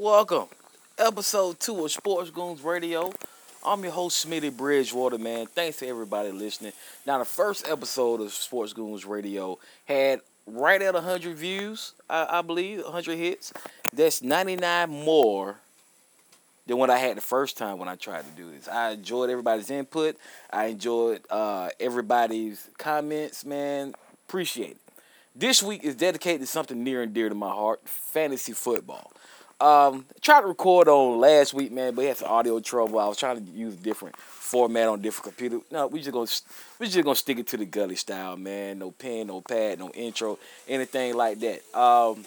Welcome, episode two of Sports Goons Radio. I'm your host, Smitty Bridgewater, man. Thanks to everybody listening. Now, the first episode of Sports Goons Radio had right at 100 views, I, I believe, 100 hits. That's 99 more than what I had the first time when I tried to do this. I enjoyed everybody's input. I enjoyed uh, everybody's comments, man. Appreciate it. This week is dedicated to something near and dear to my heart fantasy football. Um, tried to record on last week, man, but we had some audio trouble. I was trying to use different format on different computer. No, we just gonna we just gonna stick it to the gully style, man. No pen, no pad, no intro, anything like that. Um,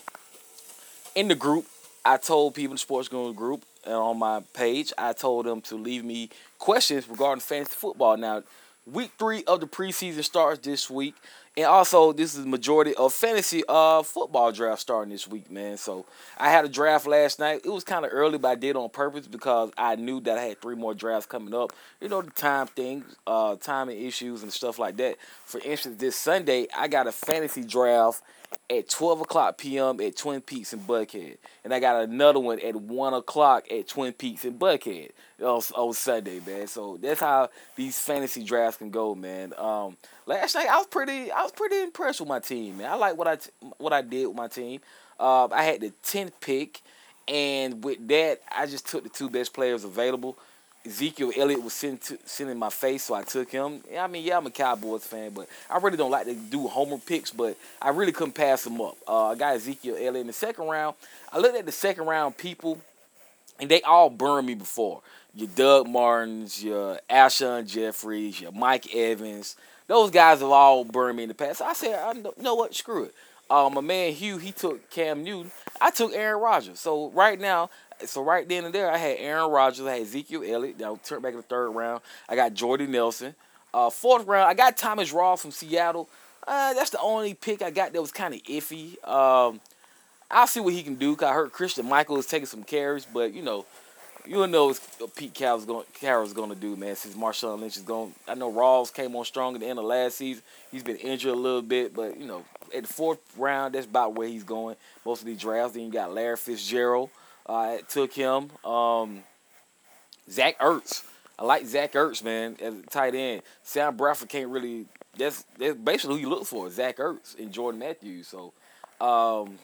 in the group, I told people in the sports Goons group and on my page, I told them to leave me questions regarding fantasy football. Now, week three of the preseason starts this week. And also, this is the majority of fantasy uh football draft starting this week, man. So I had a draft last night. It was kind of early, but I did on purpose because I knew that I had three more drafts coming up. You know, the time things, uh, timing issues and stuff like that. For instance, this Sunday I got a fantasy draft at 12 o'clock p.m. at Twin Peaks in Buckhead. And I got another one at 1 o'clock at Twin Peaks in Buckhead on, on Sunday, man. So that's how these fantasy drafts can go, man. Um, last night I was pretty I was pretty impressed with my team, man. I like what I what I did with my team. Uh, I had the 10th pick, and with that, I just took the two best players available. Ezekiel Elliott was sitting, to, sitting in my face, so I took him. I mean, yeah, I'm a Cowboys fan, but I really don't like to do homer picks, but I really couldn't pass him up. Uh, I got Ezekiel Elliott in the second round. I looked at the second round people, and they all burned me before. Your Doug Martins, your Alshon Jeffries, your Mike Evans. Those guys have all burned me in the past. So I said, I know, know what? Screw it. Uh, my man Hugh, he took Cam Newton. I took Aaron Rodgers. So right now, so right then and there, I had Aaron Rodgers, I had Ezekiel Elliott. Now turned back in the third round. I got Jordy Nelson. Uh, fourth round, I got Thomas Rawls from Seattle. Uh, that's the only pick I got that was kind of iffy. Um, I'll see what he can do. Cause I heard Christine Michael is taking some carries, but you know, you know what Pete Carroll's going Carroll's going to do, man. Since Marshawn Lynch is going, I know Rawls came on strong at the end of last season. He's been injured a little bit, but you know, at the fourth round, that's about where he's going. Most of these drafts. Then you got Larry Fitzgerald. Uh, took him. Um, Zach Ertz. I like Zach Ertz, man, as a tight end. Sam Bradford can't really. That's that's basically who you look for, Zach Ertz and Jordan Matthews. So, um,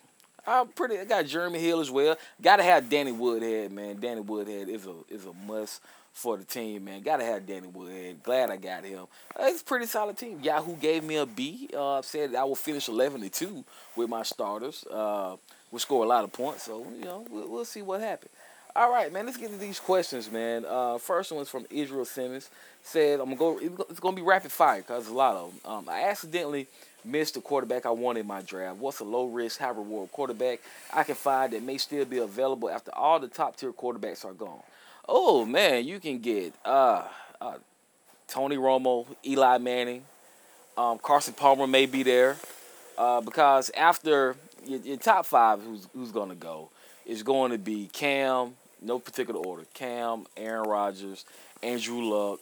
I'm pretty. I got Jeremy Hill as well. Got to have Danny Woodhead, man. Danny Woodhead is a is a must for the team, man. Got to have Danny Woodhead. Glad I got him. It's a pretty solid team. Yahoo gave me a B. Uh, said I will finish 11 to two with my starters. Uh, we'll score a lot of points, so you know we'll, we'll see what happens. All right, man. Let's get to these questions, man. Uh, first one's from Israel Simmons. Said I'm gonna go. It's gonna be rapid fire because a lot of them. Um, I accidentally missed the quarterback I wanted in my draft. What's a low risk, high reward quarterback I can find that may still be available after all the top tier quarterbacks are gone? Oh man, you can get uh, uh, Tony Romo, Eli Manning, um, Carson Palmer may be there uh, because after your, your top five, who's who's gonna go is going to be Cam, no particular order. Cam, Aaron Rodgers, Andrew Luck,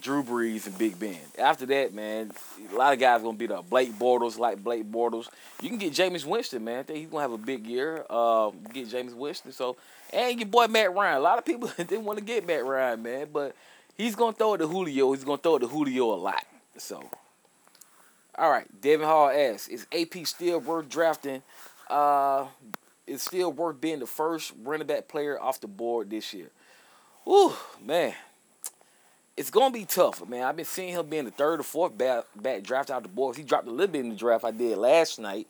Drew Brees, and Big Ben. After that, man, a lot of guys gonna be there. Blake Bortles, like Blake Bortles. You can get Jameis Winston, man. I think he's gonna have a big year. Uh, get Jameis Winston. So, and your boy Matt Ryan. A lot of people didn't want to get Matt Ryan, man, but he's gonna throw it to Julio. He's gonna throw it to Julio a lot. So, all right. Devin Hall asks, is AP still worth drafting? Uh, it's still worth being the first running back player off the board this year. Ooh, man it's gonna be tough, man. I've been seeing him being the third or fourth back, back draft out the boards. He dropped a little bit in the draft I did last night.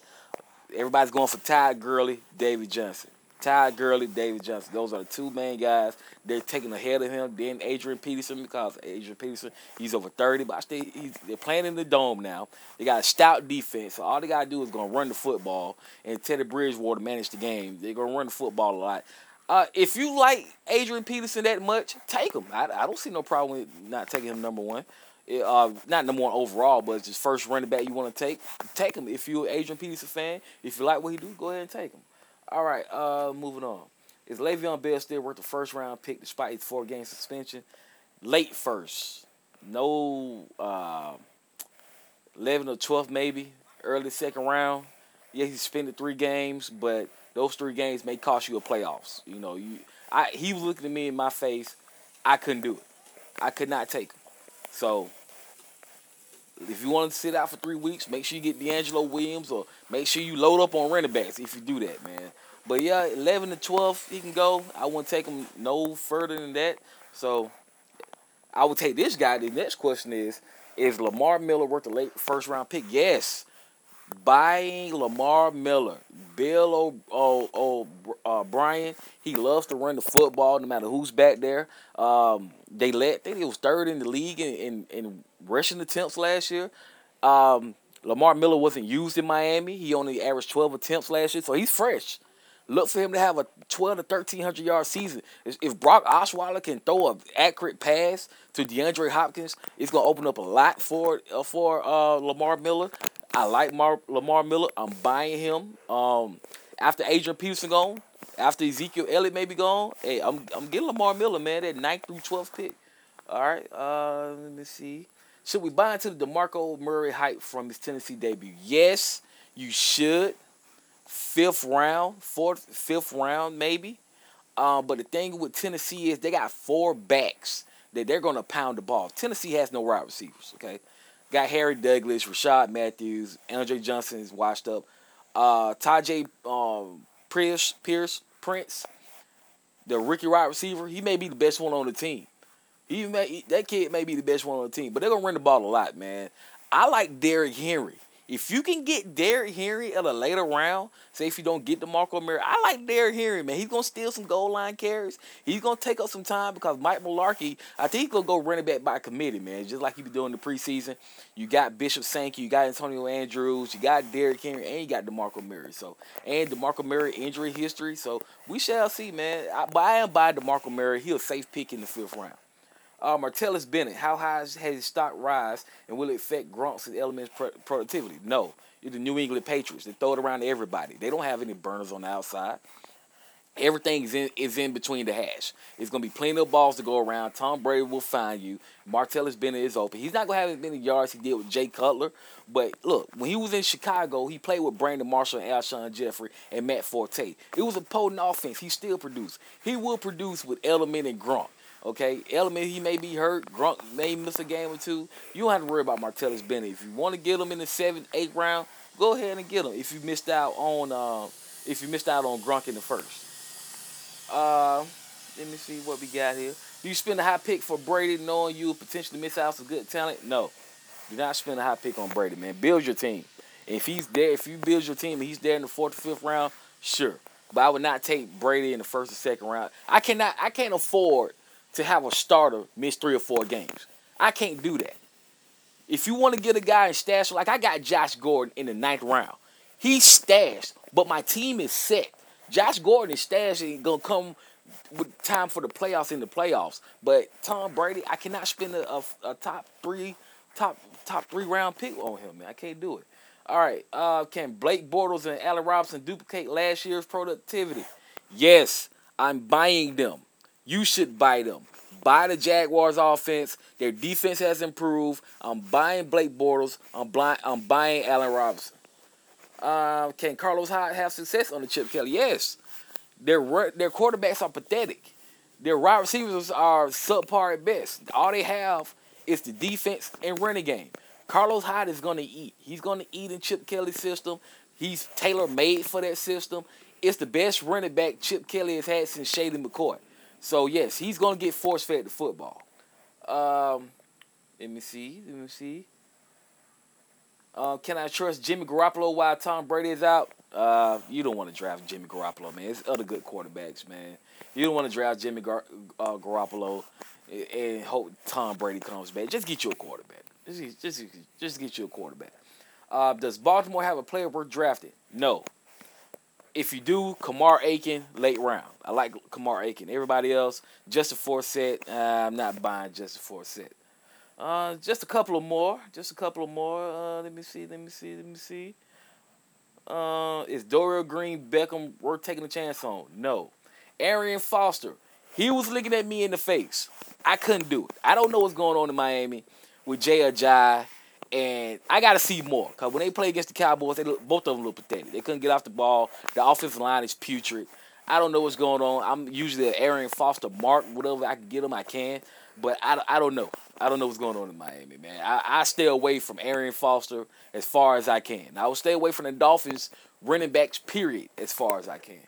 Everybody's going for Todd Gurley, David Johnson. Todd Gurley, David Johnson. Those are the two main guys. They're taking ahead of him. Then Adrian Peterson, because Adrian Peterson, he's over 30, but still, they're playing in the dome now. They got a stout defense. So all they got to do is to run the football, and Teddy Bridgewater manage the game. They're going to run the football a lot. Uh, if you like Adrian Peterson that much, take him. I, I don't see no problem with not taking him number one. Uh, not number one overall, but just first running back you want to take, take him. If you're an Adrian Peterson fan, if you like what he do, go ahead and take him. All right, uh, moving on. Is Le'Veon Bell still worth the first round pick despite his four game suspension? Late first, no. Uh, 11 or 12 maybe, early second round. Yeah, he suspended three games, but those three games may cost you a playoffs. You know, you I he was looking at me in my face. I couldn't do it. I could not take him. So if you want to sit out for three weeks, make sure you get DeAngelo Williams or make sure you load up on running backs if you do that, man. But yeah, 11 to 12, he can go. I wouldn't take him no further than that. So I would take this guy. The next question is Is Lamar Miller worth the late first round pick? Yes. Buying Lamar Miller, Bill O. O. uh, Brian, he loves to run the football no matter who's back there. Um, they think he was third in the league in, in, in rushing attempts last year. Um, Lamar Miller wasn't used in Miami. He only averaged 12 attempts last year, so he's fresh. Look for him to have a 12 to 1300 yard season. If Brock Osweiler can throw an accurate pass to DeAndre Hopkins, it's gonna open up a lot for uh, for uh, Lamar Miller. I like Mar- Lamar Miller. I'm buying him. Um, after Adrian Peterson gone, after Ezekiel Elliott may be gone, hey, I'm I'm getting Lamar Miller, man, that 9th through 12th pick. All right, uh, let me see. Should we buy into the DeMarco Murray hype from his Tennessee debut? Yes, you should fifth round, fourth, fifth round, maybe. Um, but the thing with Tennessee is they got four backs that they're going to pound the ball. Tennessee has no wide receivers, okay? Got Harry Douglas, Rishard Matthews, Andre Johnson is washed up. Uh, Tyjae um, Pierce, Pierce, Prince, the rookie wide receiver, he may be the best one on the team. He may, that kid may be the best one on the team, but they're to run the ball a lot, man. I like Derrick Henry. If you can get Derrick Henry at a later round, say if you don't get DeMarco Murray, I like Derrick Henry, man. He's gonna steal some goal line carries. He's gonna take up some time because Mike Mularkey, I think he's gonna go running back by committee, man. Just like he be doing the preseason. You got Bishop Sankey, you got Antonio Andrews, you got Derrick Henry, and you got DeMarco Murray. So and DeMarco Murray injury history. So we shall see, man. I, but I am by DeMarco Murray. He'll safe pick in the fifth round. Uh, Martellus Bennett, how high has his stock rise and will it affect Gronk's and Edelman's pro- productivity? No. You're the New England Patriots. They throw it around to everybody. They don't have any burners on the outside. Everything is in is in between the hash. It's gonna be plenty of balls to go around. Tom Brady will find you. Martellus Bennett is open. He's not gonna have as many yards he did with Jay Cutler. But look, when he was in Chicago, he played with Brandon Marshall and Alshon Jeffery and Matt Forte. It was a potent offense. He still produced. He will produce with Edelman and Gronk. Okay, Edelman he may be hurt. Gronk may miss a game or two. You don't have to worry about Martellus Bennett. If you want to get him in the seventh, eighth round, go ahead and get him. If you missed out on, uh, if you missed out on Gronk in the first. Uh, let me see what we got here. Do you spend a high pick for Brady, knowing you potentially miss out some good talent? No, do not spend a high pick on Brady, man. Build your team. If he's there, if you build your team and he's there in the fourth fifth round, sure. But I would not take Brady in the first or second round. I cannot. I can't afford to have a starter miss three or four games. I can't do that. If you want to get a guy in stash, like I got Josh Gordon in the ninth round, he's stashed, but my team is set. Josh Gordon is stashed and gonna come with time for the playoffs in the playoffs. But Tom Brady, I cannot spend a, a, a top three, top top three round pick on him, man. I can't do it. All right, uh, can Blake Bortles and Allen Robinson duplicate last year's productivity? Yes, I'm buying them. You should buy them. Buy the Jaguars offense. Their defense has improved. I'm buying Blake Bortles. I'm, blind, I'm buying Allen Robinson. Uh, can Carlos Hyde have success on the Chip Kelly? Yes. Their their quarterbacks are pathetic. Their wide receivers are subpar at best. All they have is the defense and running game. Carlos Hyde is going to eat. He's going to eat in Chip Kelly's system. He's tailor made for that system. It's the best running back Chip Kelly has had since Shady McCoy. So yes, he's gonna get force fed the football. Um, let me see. Let me see. Uh, can I trust Jimmy Garoppolo while Tom Brady is out? Uh, you don't want to draft Jimmy Garoppolo, man. It's other good quarterbacks, man. You don't want to draft Jimmy Gar- uh, Garoppolo and hope Tom Brady comes back. Just get you a quarterback. Just, just, just get you a quarterback. Uh, does Baltimore have a player worth drafting? No. If you do, Kamar Aiken, late round. I like Kamar Aiken. Everybody else, Justin Forsett. Uh, I'm not buying Justin Forsett. Uh, just a couple of more. Just a couple of more. Uh, let me see. Let me see. Let me see. Uh, is Dorial Green Beckham worth taking a chance on? No. Arian Foster. He was looking at me in the face. I couldn't do it. I don't know what's going on in Miami with Jay Ajayi And I got to see more because when they play against the Cowboys, they look, both of them look pathetic. They couldn't get off the ball. The offensive line is putrid. I don't know what's going on. I'm usually an Arian Foster mark, whatever I can get them, I can. But I, I don't know. I don't know what's going on in Miami, man. I, I stay away from Arian Foster as far as I can. I will stay away from the Dolphins running backs, period, as far as I can.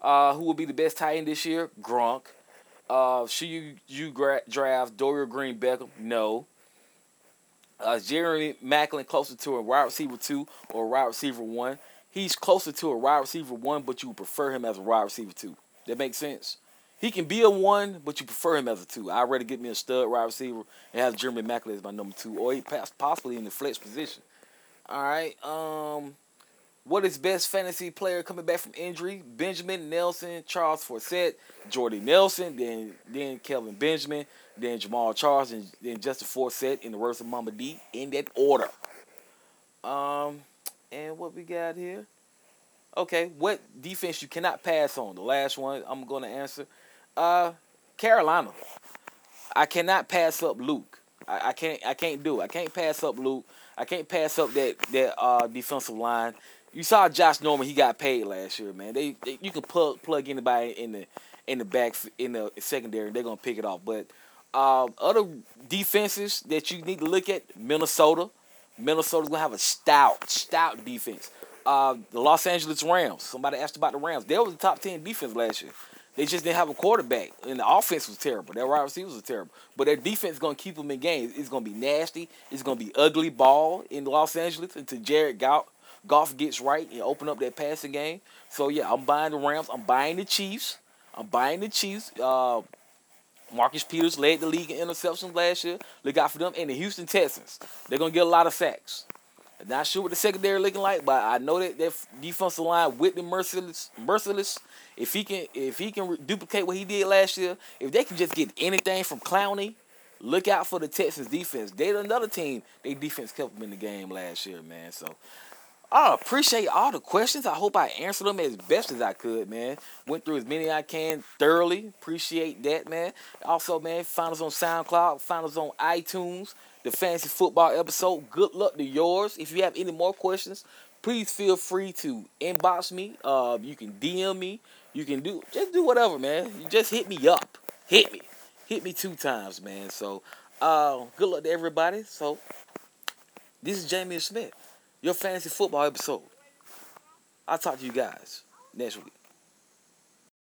Uh, who will be the best tight end this year? Gronk. Uh, should you, you gra- draft Dorial Green Beckham? No. Uh, Jeremy Maclin closer to a wide receiver two or wide receiver one? He's closer to a wide receiver one, but you prefer him as a wide receiver two. That makes sense. He can be a one, but you prefer him as a two. I'd rather get me a stud wide receiver and have Jeremy Maclin as my number two, or he possibly in the flex position. All right. Um, what is best fantasy player coming back from injury? Benjamin Nelson, Charles Forsett, Jordy Nelson, then then Kelvin Benjamin, then Jamaal Charles, and then Justin Forsett in the words of Mama D in that order. Um, and what we got here? Okay, what defense you cannot pass on? The last one I'm going to answer. Uh, Carolina. I cannot pass up Luke. I, I can't. I can't do it. I can't pass up Luke. I can't pass up that that uh, defensive line. You saw Josh Norman. He got paid last year, man. They, they you can plug plug anybody in the in the back in the secondary. They're gonna pick it off. But uh, other defenses that you need to look at, Minnesota. Minnesota's gonna have a stout, stout defense. Uh, the Los Angeles Rams. Somebody asked about the Rams. They were the top ten defense last year. They just didn't have a quarterback, and the offense was terrible. Their wide receivers were terrible, but their defense is gonna keep them in games. It's gonna be nasty. It's gonna be ugly ball in Los Angeles until Jared Goff, Goff gets right and open up that passing game. So yeah, I'm buying the Rams. I'm buying the Chiefs. I'm buying the Chiefs. Uh, Marcus Peters led the league in interceptions last year. Look out for them. And the Houston Texans. They're to get a lot of sacks. Not sure what the secondary looking like, but I know that that defensive line Whitney Mercilus, Mercilus, if he can if he can duplicate what he did last year, if they can just get anything from Clowney, look out for the Texans defense. They're another team. They defense kept them in the game last year, man. So I appreciate all the questions. I hope I answered them as best as I could, man. Went through as many I can thoroughly. Appreciate that, man. Also, man, find us on SoundCloud, find us on iTunes, the fantasy football episode. Good luck to yours. If you have any more questions, please feel free to inbox me. Uh, you can DM me. You can do just do whatever, man. You just hit me up. Hit me. Hit me two times, man. So uh, good luck to everybody. So this is Jamie Smith your fantasy football episode. I'll talk to you guys next week.